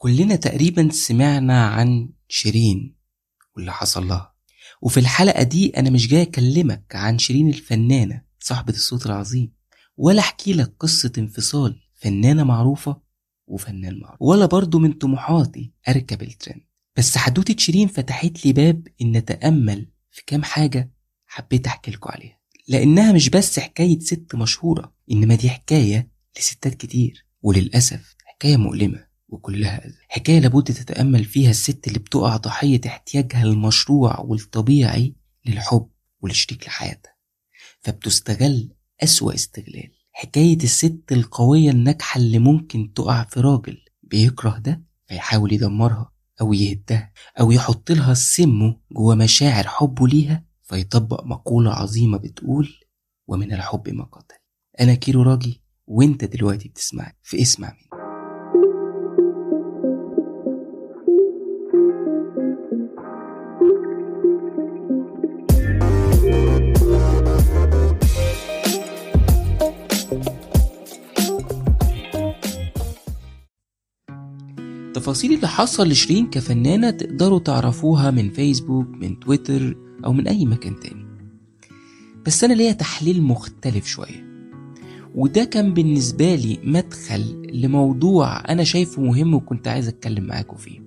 كلنا تقريبا سمعنا عن شيرين واللي حصل لها. وفي الحلقة دي أنا مش جاي أكلمك عن شيرين الفنانة صاحبة الصوت العظيم ولا أحكي لك قصة انفصال فنانة معروفة وفنان معروف. ولا برضو من طموحاتي أركب الترند. بس حدوتة شيرين فتحت لي باب إن أتأمل في كام حاجة حبيت أحكي لكم عليها. لأنها مش بس حكاية ست مشهورة إنما دي حكاية لستات كتير وللأسف حكاية مؤلمة. وكلها أذى حكاية لابد تتأمل فيها الست اللي بتقع ضحية احتياجها المشروع والطبيعي للحب ولشريك لحياتها. فبتستغل أسوأ استغلال. حكاية الست القوية الناجحة اللي ممكن تقع في راجل بيكره ده فيحاول يدمرها أو يهدها أو يحط لها السم جوه مشاعر حبه ليها فيطبق مقولة عظيمة بتقول ومن الحب ما قتل أنا كيرو راجي وأنت دلوقتي بتسمعني في اسمع مني. التفاصيل اللي حصل لشيرين كفنانة تقدروا تعرفوها من فيسبوك من تويتر أو من أي مكان تاني. بس أنا ليا تحليل مختلف شوية. وده كان بالنسبة لي مدخل لموضوع أنا شايفه مهم وكنت عايز أتكلم معاكم فيه.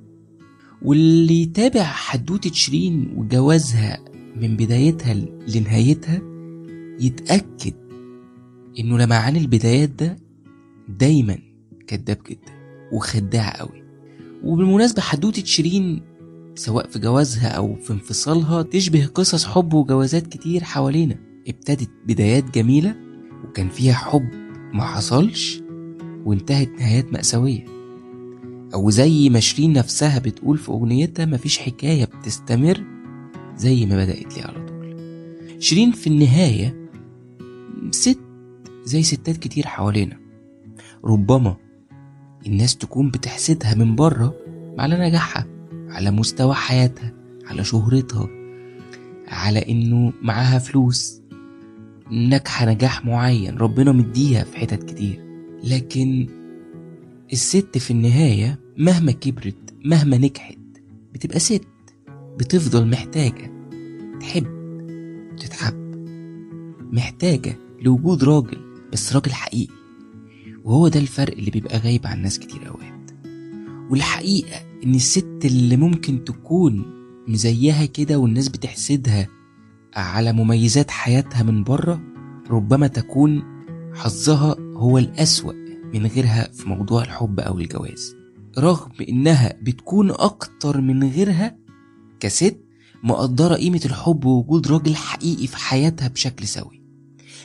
واللي يتابع حدوتة شيرين وجوازها من بدايتها لنهايتها يتأكد إنه لمعان البدايات ده دايما كداب جدا وخداع قوي. وبالمناسبة حدوتة شيرين سواء في جوازها أو في انفصالها تشبه قصص حب وجوازات كتير حوالينا. ابتدت بدايات جميلة وكان فيها حب ما حصلش وانتهت نهايات مأساوية. أو زي ما شيرين نفسها بتقول في أغنيتها مفيش حكاية بتستمر زي ما بدأت لي على طول. شيرين في النهاية ست زي ستات كتير حوالينا. ربما الناس تكون بتحسدها من بره على نجاحها على مستوى حياتها على شهرتها على إنه معاها فلوس. ناجحة نجاح معين ربنا مديها في حتت كتير. لكن الست في النهاية مهما كبرت مهما نجحت بتبقى ست بتفضل محتاجة تحب تتحب. محتاجة لوجود راجل بس راجل حقيقي. وهو ده الفرق اللي بيبقى غايب عن ناس كتير اوقات والحقيقة إن الست اللي ممكن تكون مزيها كده والناس بتحسدها على مميزات حياتها من بره ربما تكون حظها هو الأسوأ من غيرها في موضوع الحب أو الجواز. رغم إنها بتكون أكتر من غيرها كست مقدرة قيمة الحب ووجود راجل حقيقي في حياتها بشكل سوي.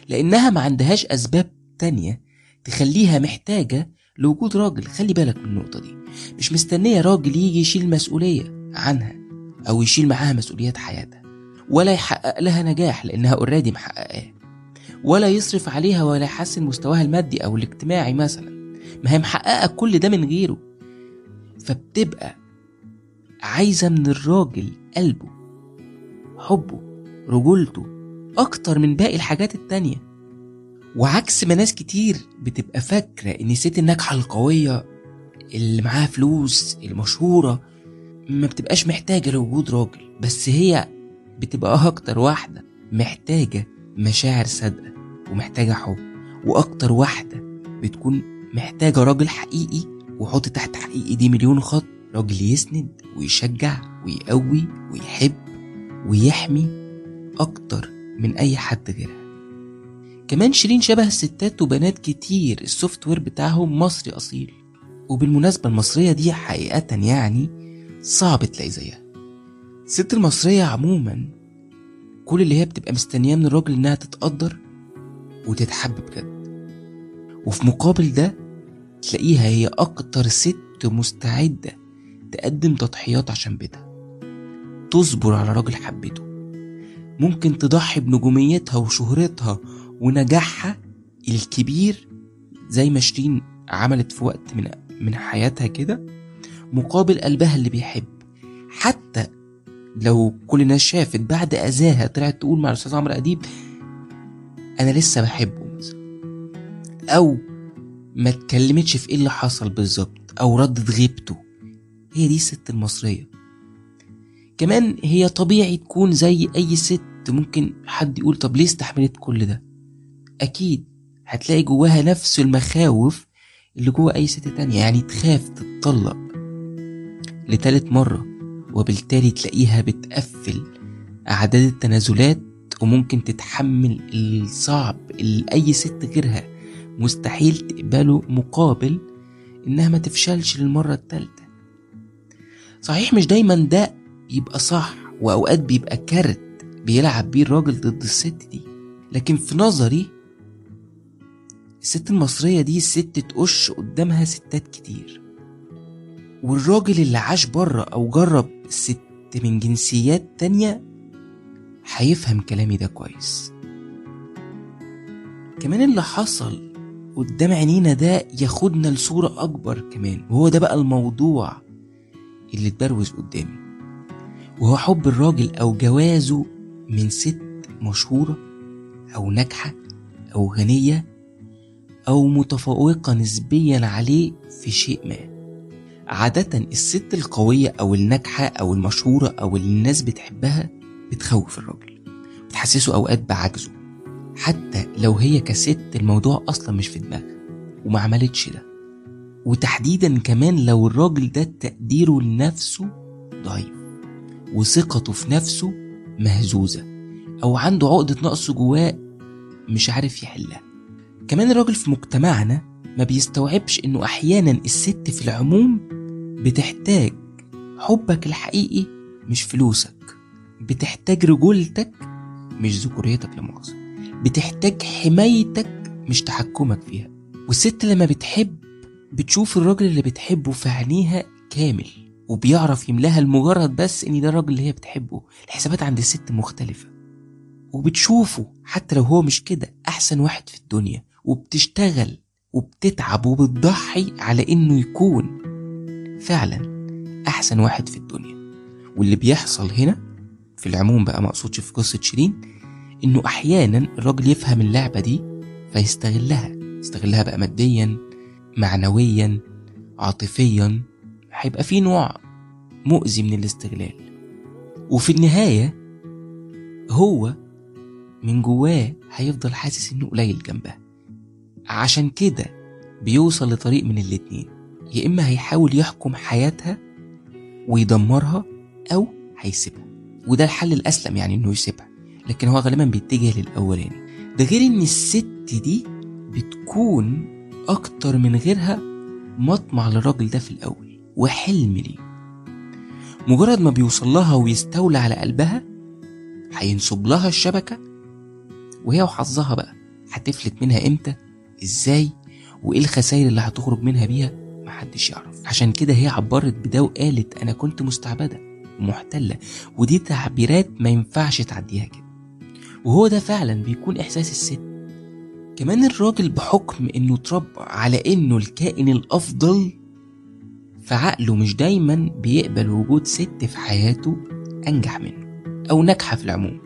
لأنها ما عندهاش أسباب تانية تخليها محتاجة لوجود راجل. خلي بالك من النقطة دي. مش مستنية راجل يجي يشيل مسؤولية عنها أو يشيل معاها مسؤوليات حياتها. ولا يحقق لها نجاح لأنها already محققاه. ولا يصرف عليها ولا يحسن مستواها المادي أو الاجتماعي مثلا. ما هي محققة كل ده من غيره. فبتبقى عايزة من الراجل قلبه حبه رجولته أكتر من باقي الحاجات التانية. وعكس ما ناس كتير بتبقى فاكرة إن الست الناجحة القوية اللي معاها فلوس المشهورة ما بتبقاش محتاجة لوجود راجل بس هي بتبقى أكتر واحدة محتاجة مشاعر صادقة ومحتاجة حب وأكتر واحدة بتكون محتاجة راجل حقيقي وحط تحت حقيقي دي مليون خط راجل يسند ويشجع ويقوي ويحب ويحمي أكتر من أي حد غيرها. كمان شيرين شبه ستات وبنات كتير ال software بتاعهم مصري أصيل. وبالمناسبة المصرية دي حقيقة يعني صعب تلاقي زيها. الست المصرية عموما كل اللي هي بتبقى مستنياه من الراجل إنها تتقدر وتتحب بجد. وفي مقابل ده تلاقيها هي أكتر ست مستعدة تقدم تضحيات عشان بيتها. تصبر على راجل حبته. ممكن تضحي بنجوميتها وشهرتها ونجاحها الكبير زي ما شيرين عملت في وقت من من حياتها كده مقابل قلبها اللي بيحب. حتى لو كل الناس شافت بعد أذاها طلعت تقول مع الأستاذ عمرو أديب أنا لسه بحبه مثلا. أو ما اتكلمتش في إيه اللي حصل بالظبط أو ردت غيبته. هي دي الست المصرية. كمان هي طبيعي تكون زي أي ست ممكن حد يقول طب ليه استحملت كل ده؟ أكيد هتلاقي جواها نفس المخاوف اللي جوا أي ست تانية يعني تخاف تتطلق لتالت مرة وبالتالي تلاقيها بتقفل أعداد التنازلات وممكن تتحمل الصعب اللي أي ست غيرها مستحيل تقبله مقابل إنها ما تفشلش للمرة التالتة. صحيح مش دايما ده بيبقى صح وأوقات بيبقى كارت بيلعب بيه الراجل ضد الست دي لكن في نظري الست المصرية دي ست تقش قدامها ستات كتير. والراجل اللي عاش بره أو جرب ست من جنسيات تانية هيفهم كلامي ده كويس. كمان اللي حصل قدام عينينا ده ياخدنا لصورة أكبر كمان وهو ده بقى الموضوع اللي اتبروز قدامي. وهو حب الراجل أو جوازه من ست مشهورة أو ناجحة أو غنية أو متفوقة نسبيا عليه في شيء ما. عادة الست القوية أو الناجحة أو المشهورة أو اللي الناس بتحبها بتخوف الراجل بتحسسه أوقات بعجزه. حتى لو هي كست الموضوع أصلا مش في دماغها وما عملتش ده. وتحديدا كمان لو الراجل ده تقديره لنفسه ضعيف وثقته في نفسه مهزوزة أو عنده عقدة نقص جواه مش عارف يحلها. كمان الراجل في مجتمعنا ما بيستوعبش إنه أحيانا الست في العموم بتحتاج حبك الحقيقي مش فلوسك بتحتاج رجولتك مش ذكوريتك لمؤاخذة بتحتاج حمايتك مش تحكمك فيها والست لما بتحب بتشوف الراجل اللي بتحبه في عينيها كامل وبيعرف يملاها لمجرد بس إن ده الراجل اللي هي بتحبه الحسابات عند الست مختلفة وبتشوفه حتى لو هو مش كده أحسن واحد في الدنيا. وبتشتغل وبتتعب وبتضحي على إنه يكون فعلا أحسن واحد في الدنيا. واللي بيحصل هنا في العموم بقى مقصودش في قصة شيرين إنه أحيانا الراجل يفهم اللعبة دي فيستغلها يستغلها بقى ماديا معنويا عاطفيا هيبقى في نوع مؤذي من الاستغلال. وفي النهاية هو من جواه هيفضل حاسس إنه قليل جنبها. عشان كده بيوصل لطريق من الاتنين. يا إما هيحاول يحكم حياتها ويدمرها أو هيسيبها. وده الحل الأسلم يعني إنه يسيبها. لكن هو غالبا بيتجه للأولاني. ده غير إن الست دي بتكون أكتر من غيرها مطمع للراجل ده في الأول وحلم ليه. مجرد ما بيوصل لها ويستولى على قلبها هينصب لها الشبكة وهي وحظها بقى هتفلت منها إمتى؟ إزاي وايه الخسائر اللي هتخرج منها بيها؟ محدش يعرف. عشان كده هي عبرت بده وقالت أنا كنت مستعبدة ومحتلة ودي تعبيرات ما ينفعش تعديها كده. وهو ده فعلا بيكون إحساس الست. كمان الراجل بحكم إنه اتربى على إنه الكائن الأفضل فعقله مش دايما بيقبل وجود ست في حياته أنجح منه أو ناجحة في العموم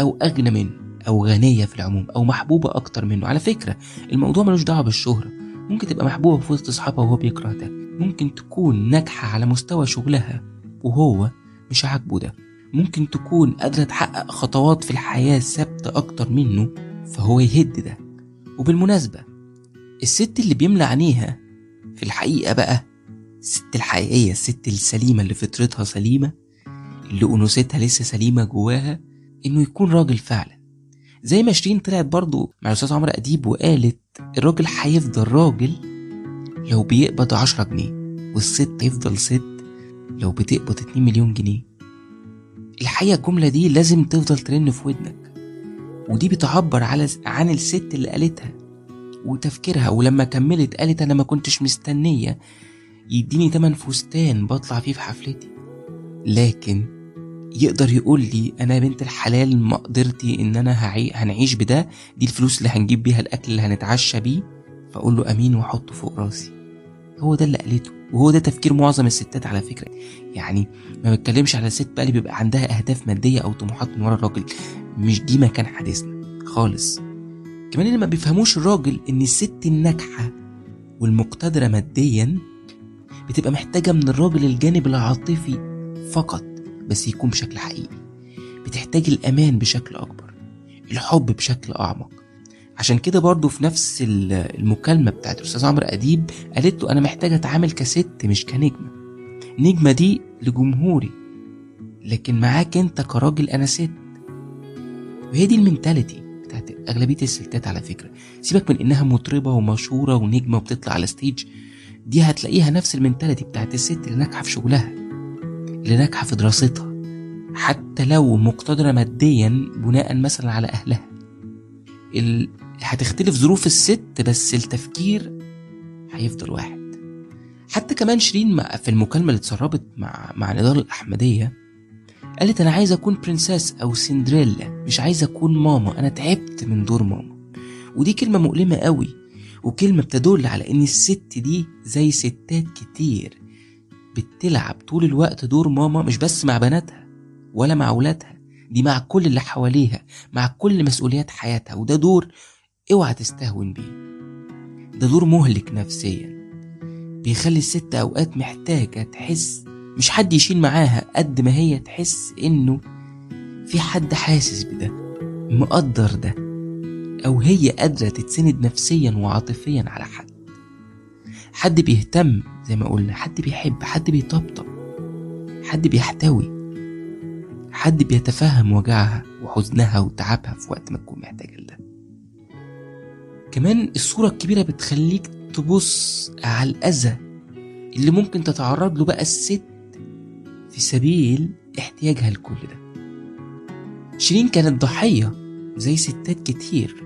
أو أغنى منه. أو غنية في العموم أو محبوبة أكتر منه. على فكرة الموضوع ملوش دعوة بالشهرة. ممكن تبقى محبوبة في وسط أصحابها وهو بيكره ده. ممكن تكون ناجحة على مستوى شغلها وهو مش عاجبه ده. ممكن تكون قادرة تحقق خطوات في الحياة ثابتة أكتر منه فهو يهد ده. وبالمناسبة الست اللي بيملى عينيها في الحقيقة بقى الست الحقيقية الست السليمة اللي فطرتها سليمة اللي أنوثتها لسه سليمة جواها إنه يكون راجل فعلا. زي ما شيرين طلعت برضو مع الأستاذ عمرو أديب وقالت الراجل هيفضل راجل لو بيقبض عشرة جنيه والست يفضل ست لو بتقبض اتنين مليون جنيه. الحقيقة الجملة دي لازم تفضل ترن في ودنك. ودي بتعبر على عن الست اللي قالتها وتفكيرها ولما كملت قالت أنا ما كنتش مستنية يديني تمن فستان بطلع فيه في حفلتي. لكن يقدر يقول لي أنا يا بنت الحلال ما قدرتي إن أنا هعي... هنعيش بده دي الفلوس اللي هنجيب بيها الأكل اللي هنتعشى بيه. فأقول له أمين وأحطه فوق راسي. هو ده اللي قالته وهو ده تفكير معظم الستات على فكرة. يعني ما بتكلمش على الست بقى اللي بيبقى عندها أهداف مادية أو طموحات من ورا الراجل. مش دي مكان حديثنا خالص. كمان اللي ما بيفهموش الراجل إن الست الناجحة والمقتدرة ماديا بتبقى محتاجة من الراجل الجانب العاطفي فقط. بس يكون بشكل حقيقي. بتحتاج الأمان بشكل أكبر الحب بشكل أعمق. عشان كده برضو في نفس المكالمة بتاعت الأستاذ عمرو أديب قالت له أنا محتاجة أتعامل كست مش كنجمة. نجمة دي لجمهوري لكن معاك أنت كراجل أنا ست. وهي دي ال mentality بتاعت أغلبية الستات على فكرة. سيبك من إنها مطربة ومشهورة ونجمة وبتطلع على stage دي هتلاقيها نفس ال mentality بتاعت الست اللي ناجحة في شغلها. اللي ناجحة في دراستها حتى لو مقتدرة ماديا بناء مثلا على أهلها. ال... هتختلف ظروف الست بس التفكير هيفضل واحد. حتى كمان شيرين في المكالمة اللي اتسربت مع مع نضال الأحمدية قالت أنا عايزة أكون برنسيس أو سندريلا مش عايزة أكون ماما أنا تعبت من دور ماما. ودي كلمة مؤلمة قوي وكلمة بتدل على إن الست دي زي ستات كتير. بتلعب طول الوقت دور ماما مش بس مع بناتها ولا مع ولادها دي مع كل اللي حواليها مع كل مسؤوليات حياتها وده دور اوعى تستهون بيه. ده دور مهلك نفسيا. بيخلي الست أوقات محتاجة تحس مش حد يشيل معاها قد ما هي تحس إنه في حد حاسس بده مقدر ده أو هي قادرة تتسند نفسيا وعاطفيا على حد. حد بيهتم زي ما قلنا حد بيحب حد بيطبطب حد بيحتوي حد بيتفهم وجعها وحزنها وتعبها في وقت ما تكون محتاجة لده. كمان الصورة الكبيرة بتخليك تبص على الأذى اللي ممكن تتعرض له بقى الست في سبيل احتياجها لكل ده. شيرين كانت ضحية زي ستات كتير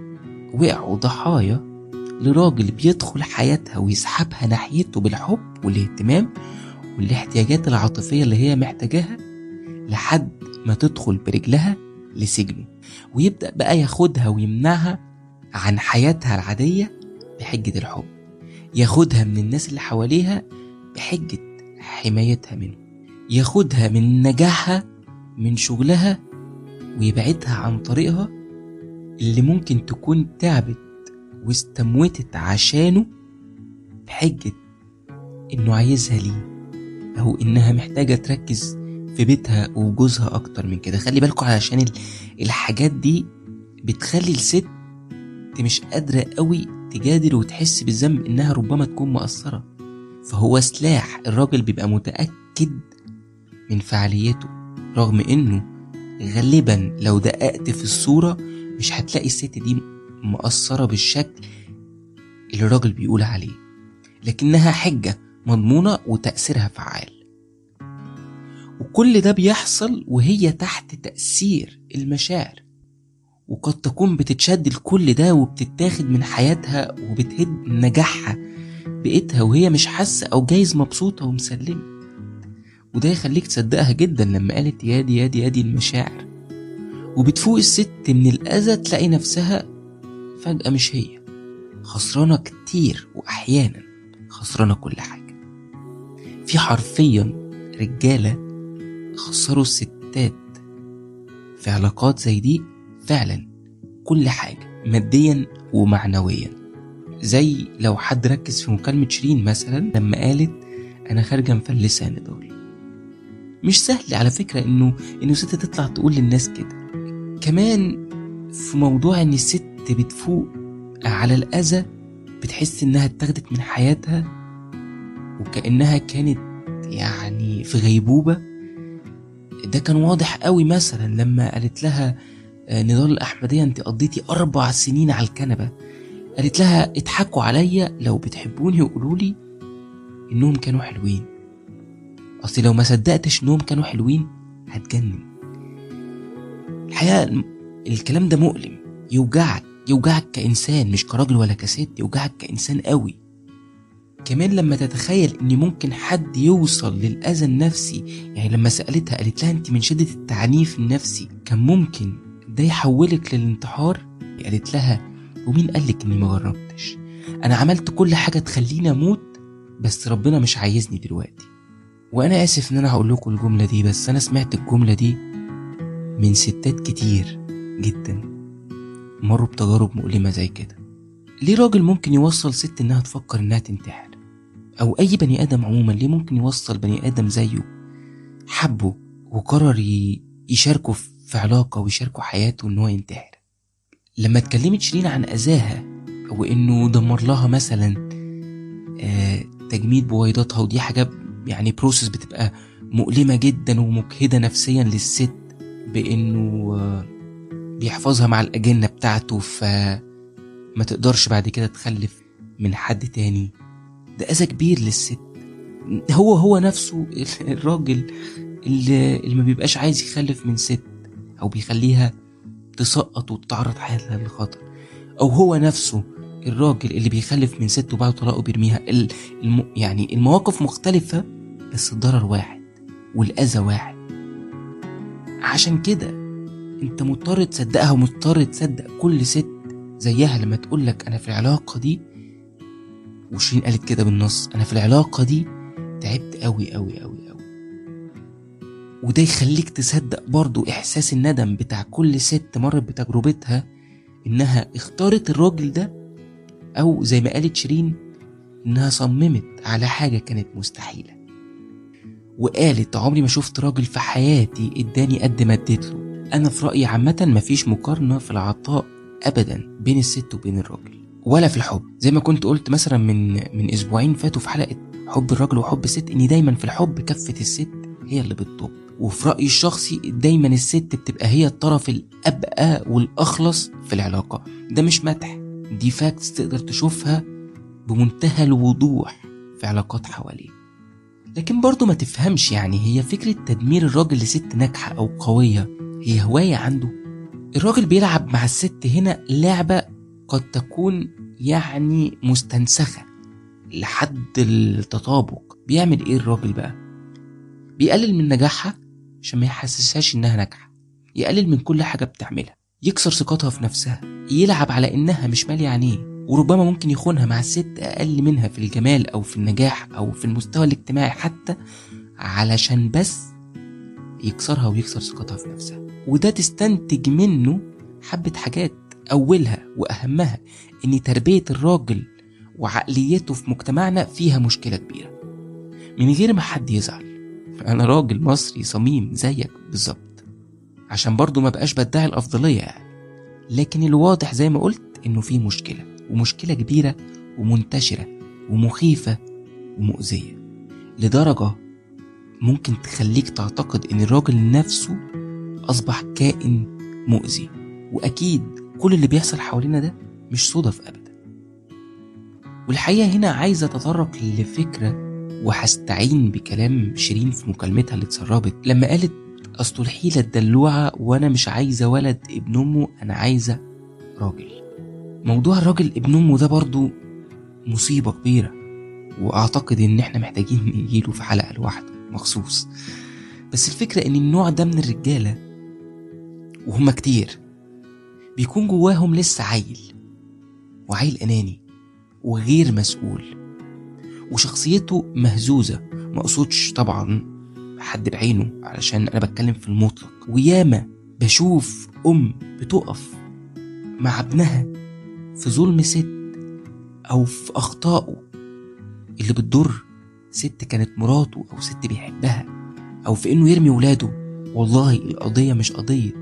وقعوا ضحايا لراجل بيدخل حياتها ويسحبها ناحيته بالحب والاهتمام والاحتياجات العاطفية اللي هي محتاجاها لحد ما تدخل برجلها لسجنه ويبدأ بقى ياخدها ويمنعها عن حياتها العادية بحجة الحب ياخدها من الناس اللي حواليها بحجة حمايتها منه ياخدها من نجاحها من شغلها ويبعدها عن طريقها اللي ممكن تكون تعبت واستموتت عشانه بحجة إنه عايزها ليه أو إنها محتاجة تركز في بيتها وجوزها أكتر من كده. خلي بالكوا علشان الحاجات دي بتخلي الست مش قادرة قوي تجادل وتحس بالذنب إنها ربما تكون مقصرة. فهو سلاح الراجل بيبقى متأكد من فعاليته رغم إنه غالبا لو دققت في الصورة مش هتلاقي الست دي مقصرة بالشكل اللي الراجل بيقول عليه لكنها حجة مضمونة وتأثيرها فعال. وكل ده بيحصل وهي تحت تأثير المشاعر. وقد تكون بتتشد لكل ده وبتتاخد من حياتها وبتهد نجاحها بقيتها وهي مش حاسة أو جايز مبسوطة ومسلمة. وده يخليك تصدقها جدا لما قالت يادي يادي يادي المشاعر. وبتفوق الست من الأذى تلاقي نفسها فجأة مش هي. خسرانة كتير وأحيانا خسرانة كل حاجة. في حرفيا رجالة خسروا الستات في علاقات زي دي فعلا كل حاجة ماديا ومعنويا. زي لو حد ركز في مكالمة شيرين مثلا لما قالت أنا خارجة مفلسة يا نضال مش سهل على فكرة إنه إنه ست تطلع تقول للناس كده. كمان في موضوع إن الست بتفوق على الأذى بتحس إنها اتاخدت من حياتها وكأنها كانت يعني في غيبوبة؟ ده كان واضح قوي مثلا لما قالت لها نضال الأحمدية أنت قضيتي أربع سنين على الكنبة. قالت لها اضحكوا عليا لو بتحبوني وقولوا لي إنهم كانوا حلوين. أصل لو ما صدقتش إنهم كانوا حلوين هتجنن. الحقيقة الكلام ده مؤلم يوجعك. يوجعك كإنسان مش كراجل ولا كست يوجعك كإنسان قوي. كمان لما تتخيل إن ممكن حد يوصل للأذى النفسي يعني لما سألتها قالت لها أنت من شدة التعنيف النفسي كان ممكن ده يحولك للانتحار؟ قالت لها ومين قالك إني ما جربتش؟ أنا عملت كل حاجة تخليني أموت بس ربنا مش عايزني دلوقتي. وأنا آسف إن أنا هقول لكم الجملة دي بس أنا سمعت الجملة دي من ستات كتير جدا. مروا بتجارب مؤلمة زي كده. ليه راجل ممكن يوصل ست إنها تفكر إنها تنتحر؟ أو أي بني آدم عموما ليه ممكن يوصل بني آدم زيه حبه وقرر يشاركه في علاقة ويشاركه حياته إن هو ينتحر؟ لما اتكلمت شيرين عن أذاها وإنه دمر لها مثلا آه تجميد بويضاتها ودي حاجة يعني بروسس بتبقى مؤلمة جدا ومجهدة نفسيا للست بإنه آه بيحفظها مع الأجنة بتاعته فما تقدرش بعد كده تخلف من حد تاني. ده أذى كبير للست. هو هو نفسه الراجل اللي, ما بيبقاش عايز يخلف من ست أو بيخليها تسقط وتتعرض حياتها للخطر. أو هو نفسه الراجل اللي بيخلف من ست وبعد طلاقه بيرميها. الم... يعني المواقف مختلفة بس الضرر واحد والأذى واحد. عشان كده انت مضطر تصدقها ومضطر تصدق كل ست زيها لما تقولك أنا في العلاقة دي. وشيرين قالت كده بالنص أنا في العلاقة دي تعبت قوي قوي قوي قوي وده يخليك تصدق برضو إحساس الندم بتاع كل ست مرت بتجربتها إنها اختارت الراجل ده أو زي ما قالت شيرين إنها صممت على حاجة كانت مستحيلة. وقالت عمري ما شفت راجل في حياتي اداني قد ما اديت له أنا في رأيي عامة مفيش مقارنة في العطاء ابدا بين الست وبين الراجل ولا في الحب. زي ما كنت قلت مثلا من من أسبوعين فاتوا في حلقة حب الراجل وحب الست ان دايما في الحب كفة الست هي اللي بتطب. وفي رأيي الشخصي دايما الست بتبقى هي الطرف الأبقى والأخلص في العلاقة. ده مش مدح دي فاكتس تقدر تشوفها بمنتهى الوضوح في علاقات حواليه لكن برضه ما تفهمش يعني هي فكرة تدمير الراجل لست ناجحة أو قوية هي هواية عنده؟ الراجل بيلعب مع الست هنا لعبة قد تكون يعني مستنسخة لحد التطابق. بيعمل إيه الراجل بقى؟ بيقلل من نجاحها عشان ما يحسسهاش إنها ناجحة. يقلل من كل حاجة بتعملها. يكسر ثقتها في نفسها. يلعب على إنها مش مالية عينيه. وربما ممكن يخونها مع الست أقل منها في الجمال أو في النجاح أو في المستوى الاجتماعي حتى علشان بس يكسرها ويكسر ثقتها في نفسها. وده تستنتج منه حبة حاجات. أولها وأهمها إن تربية الراجل وعقليته في مجتمعنا فيها مشكلة كبيرة. من غير ما حد يزعل أنا راجل مصري صميم زيك بالظبط. عشان برضو ما بقاش بدعي الأفضلية يعني. لكن الواضح زي ما قلت إنه في مشكلة ومشكلة كبيرة ومنتشرة ومخيفة ومؤذية. لدرجة ممكن تخليك تعتقد إن الراجل نفسه أصبح كائن مؤذي. وأكيد كل اللي بيحصل حوالينا ده مش صدف أبدا. والحقيقة هنا عايز أتطرق لفكرة وهستعين بكلام شيرين في مكالمتها اللي اتسربت. لما قالت أصل الحيلة الدلوعة وأنا مش عايزة ولد ابن أمه أنا عايزة راجل. موضوع الراجل ابن أمه ده برضو مصيبة كبيرة. وأعتقد إن إحنا محتاجين نجيله في حلقة لوحده. مخصوص. بس الفكرة إن النوع ده من الرجالة وهم كتير بيكون جواهم لسه عيل وعيل أناني وغير مسؤول وشخصيته مهزوزة. مقصودش طبعا حد بعينه علشان أنا بتكلم في المطلق. وياما بشوف أم بتقف مع ابنها في ظلم ست أو في أخطائه اللي بتضر ست كانت مراته أو ست بيحبها أو في إنه يرمي ولاده. والله القضية مش قضية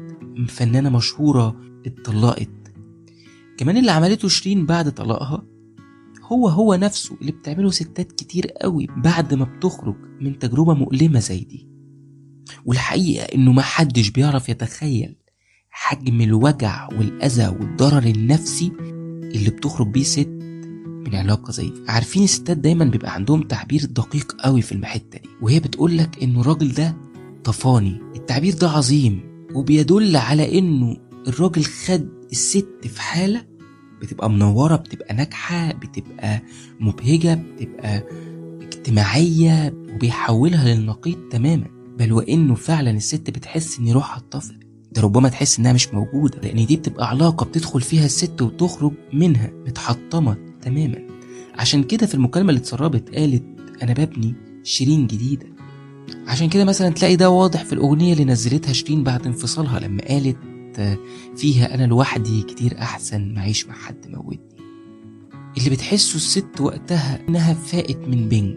فنانة مشهورة اتطلقت. كمان اللي عملته شيرين بعد طلاقها هو هو نفسه اللي بتعمله ستات كتير قوي بعد ما بتخرج من تجربة مؤلمة زي دي. والحقيقة إنه ما حدش بيعرف يتخيل حجم الوجع والأذى والضرر النفسي اللي بتخرج بيه ست من علاقة زي دي. عارفين الستات دايما بيبقى عندهم تعبير دقيق قوي في الحتة دي. وهي بتقولك إنه الراجل ده طفاني. التعبير ده عظيم. وبيدل على إنه الراجل خد الست في حالة بتبقى منورة بتبقى ناجحة بتبقى مبهجة بتبقى اجتماعية وبيحولها للنقيض تماما. بل وإنه فعلا الست بتحس إن روحها اتطفت. ده ربما تحس إنها مش موجودة لأن دي بتبقى علاقة بتدخل فيها الست وتخرج منها متحطمة. تماما. عشان كده في المكالمة اللي اتسربت قالت أنا ببني شيرين جديدة. عشان كده مثلا تلاقي ده واضح في الأغنية اللي نزلتها شيرين بعد انفصالها لما قالت فيها أنا لوحدي كتير أحسن ما أعيش مع حد موتني. اللي بتحسه الست وقتها إنها فاقت من بنج.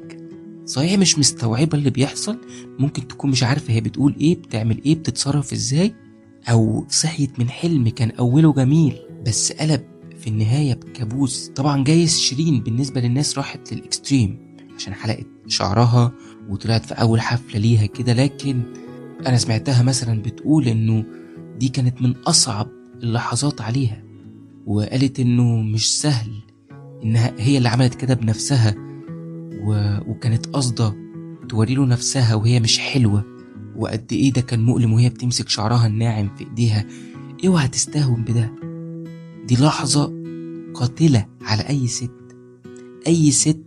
صحيح مش مستوعبة اللي بيحصل؟ ممكن تكون مش عارفة هي بتقول إيه بتعمل إيه بتتصرف إزاي أو صحيت من حلم كان أوله جميل بس قلب في النهاية بكابوس. طبعا جايز شيرين بالنسبة للناس راحت للإكستريم عشان حلقت شعرها وطلعت في أول حفلة ليها كده لكن أنا سمعتها مثلا بتقول إنه دي كانت من أصعب اللحظات عليها وقالت إنه مش سهل إنها هي اللي عملت كده بنفسها و... وكانت قاصدة توري له نفسها وهي مش حلوة وقد إيه ده كان مؤلم وهي بتمسك شعرها الناعم في إيديها. اوعى تستهون بده. دي لحظة قاتلة على أي ست. أي ست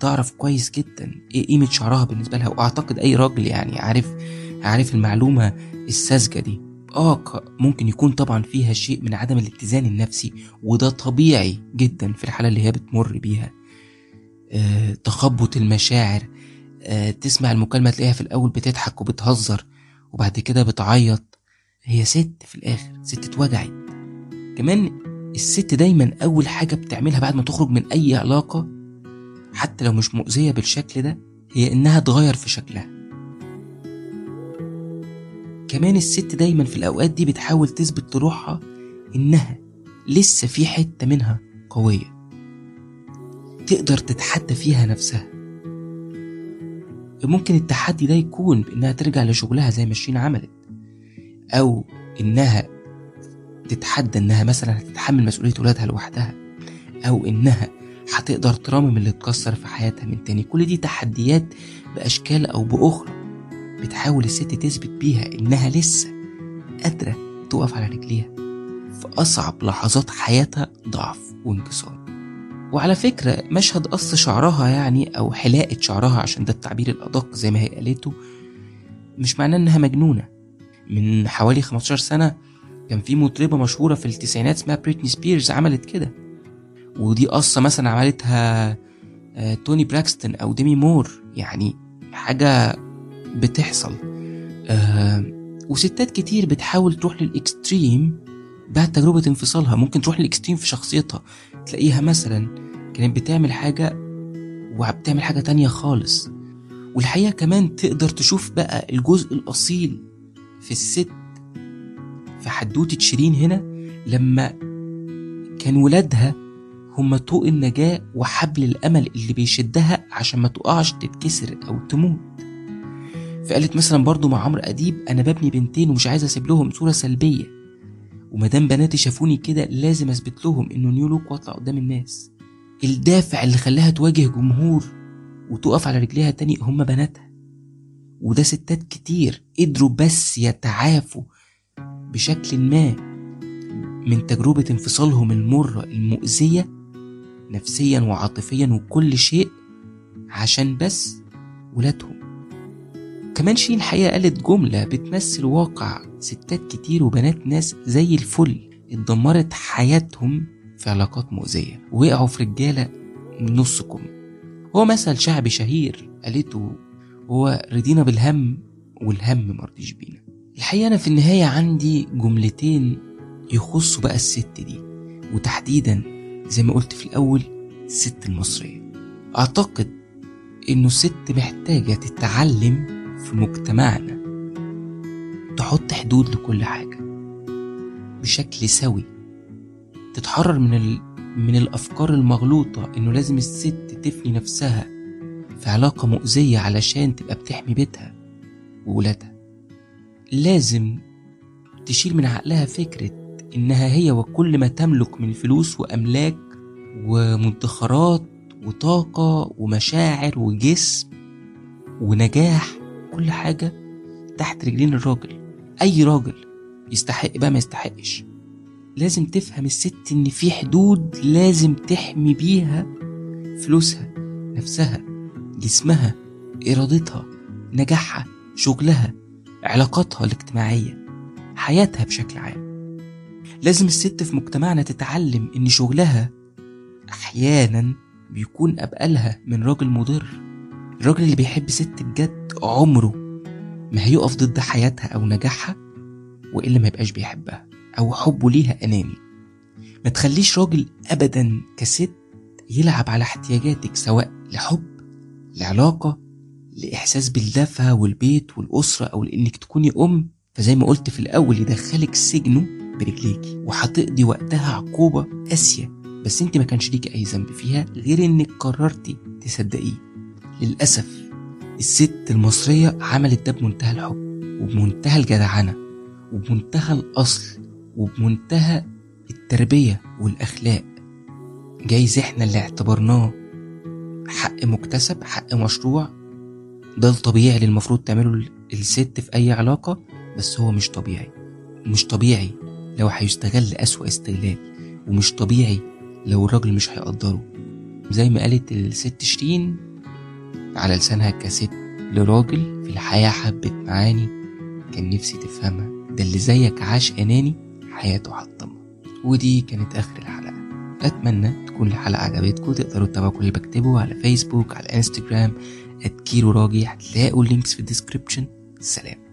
تعرف كويس جدا إيه قيمة شعرها بالنسبة لها وأعتقد أي راجل يعني عارف عارف المعلومة الساذجة دي. آه ممكن يكون طبعا فيها شيء من عدم الاتزان النفسي وده طبيعي جدا في الحالة اللي هي بتمر بيها. آه تخبط المشاعر. آه تسمع المكالمة تلاقيها في الأول بتضحك وبتهزر وبعد كده بتعيط. هي ست في الآخر ست اتوجعت. كمان الست دايما أول حاجة بتعملها بعد ما تخرج من أي علاقة حتى لو مش مؤذية بالشكل ده هي إنها تغير في شكلها. كمان الست دايما في الأوقات دي بتحاول تثبت لروحها إنها لسه في حتة منها قوية. تقدر تتحدى فيها نفسها. ممكن التحدي ده يكون بإنها ترجع لشغلها زي ما شيرين عملت أو إنها تتحدى إنها مثلا هتتحمل مسؤولية ولادها لوحدها أو إنها هتقدر ترمم اللي اتكسر في حياتها من تاني. كل دي تحديات بأشكال أو بأخرى بتحاول الست تثبت بيها إنها لسه قادرة تقف على رجليها في أصعب لحظات حياتها ضعف وانكسار. وعلى فكرة مشهد قص شعرها يعني أو حلاقة شعرها عشان ده التعبير الأدق زي ما هي قالته مش معناه إنها مجنونة. من حوالي 15 سنة كان في مطربة مشهورة في التسعينات اسمها بريتني سبيرز عملت كده. ودي قصة مثلا عملتها توني براكستون أو ديمي مور. يعني حاجة بتحصل. آه وستات كتير بتحاول تروح لل extreme بعد تجربة انفصالها. ممكن تروح لل extreme في شخصيتها. تلاقيها مثلا كانت بتعمل حاجة وبتعمل حاجة تانية خالص. والحقيقة كمان تقدر تشوف بقى الجزء الأصيل في الست في حدوتة شيرين هنا لما كان ولادها هما طوق النجاة وحبل الأمل اللي بيشدها عشان ما تقعش تتكسر أو تموت. فقالت مثلا برضو مع عمرو أديب أنا ببني بنتين ومش عايز أسيب لهم صورة سلبية. ومادام بناتي شافوني كده لازم أثبت لهم إنه نيو لوك وأطلع قدام الناس. الدافع اللي خلاها تواجه جمهور وتقف على رجليها تاني هما بناتها. وده ستات كتير قدروا بس يتعافوا بشكل ما من تجربة انفصالهم المرة المؤذية نفسيا وعاطفيا وكل شيء عشان بس ولادهم. كمان شيرين الحقيقة قالت جملة بتمثل واقع ستات كتير وبنات ناس زي الفل اتدمرت حياتهم في علاقات مؤذية. وقعوا في رجالة من نصكم. هو مثل شعبي شهير قالته هو رضينا بالهم والهم مرضيش بينا. الحقيقة أنا في النهاية عندي جملتين يخصوا بقى الست دي وتحديدا زي ما قلت في الأول الست المصرية. أعتقد إنه الست محتاجة تتعلم في مجتمعنا تحط حدود لكل حاجة بشكل سوي تتحرر من ال... من الأفكار المغلوطة إنه لازم الست تفني نفسها في علاقة مؤذية علشان تبقى بتحمي بيتها وولادها. لازم تشيل من عقلها فكرة إنها هي وكل ما تملك من فلوس وأملاك ومدخرات وطاقة ومشاعر وجسم ونجاح كل حاجة تحت رجلين الراجل. أي راجل يستحق بقى ما يستحقش. لازم تفهم الست إن في حدود لازم تحمي بيها فلوسها نفسها جسمها إرادتها نجاحها شغلها. علاقاتها الاجتماعية حياتها بشكل عام. لازم الست في مجتمعنا تتعلم إن شغلها أحيانا بيكون أبقالها من راجل مضر. الراجل اللي بيحب ست بجد عمره ما هيقف ضد حياتها أو نجاحها وإلا ما يبقاش بيحبها أو حبه ليها أناني. ما تخليش راجل أبدا كست يلعب على احتياجاتك سواء لحب لعلاقة لإحساس بالدفى والبيت والأسرة أو لإنك تكوني أم. فزي ما قلت في الأول يدخلك سجنه برجليكي وهتقضي وقتها عقوبة قاسية. بس أنت ما كانش ليك أي ذنب فيها غير إنك قررتي تصدقيه. للأسف الست المصرية عملت ده بمنتهى الحب وبمنتهى الجدعنة وبمنتهى الأصل وبمنتهى التربية والأخلاق. جايز إحنا اللي اعتبرناه حق مكتسب حق مشروع ده الطبيعي اللي المفروض تعمله الست في أي علاقة بس هو مش طبيعي. مش طبيعي لو هيستغل أسوأ استغلال ومش طبيعي لو الراجل مش هيقدره. زي ما قالت الست شيرين على لسانها كست لراجل في الحياة حبت معاني كان نفسي تفهمها. ده اللي زيك عاش أناني حياته حطمها ودي كانت آخر الحلقة. أتمنى تكون الحلقة عجبتكم تقدروا تتابعوا كل اللي بكتبه على فيسبوك على انستجرام @كيرو راجي هتلاقوا ال links في ال description سلام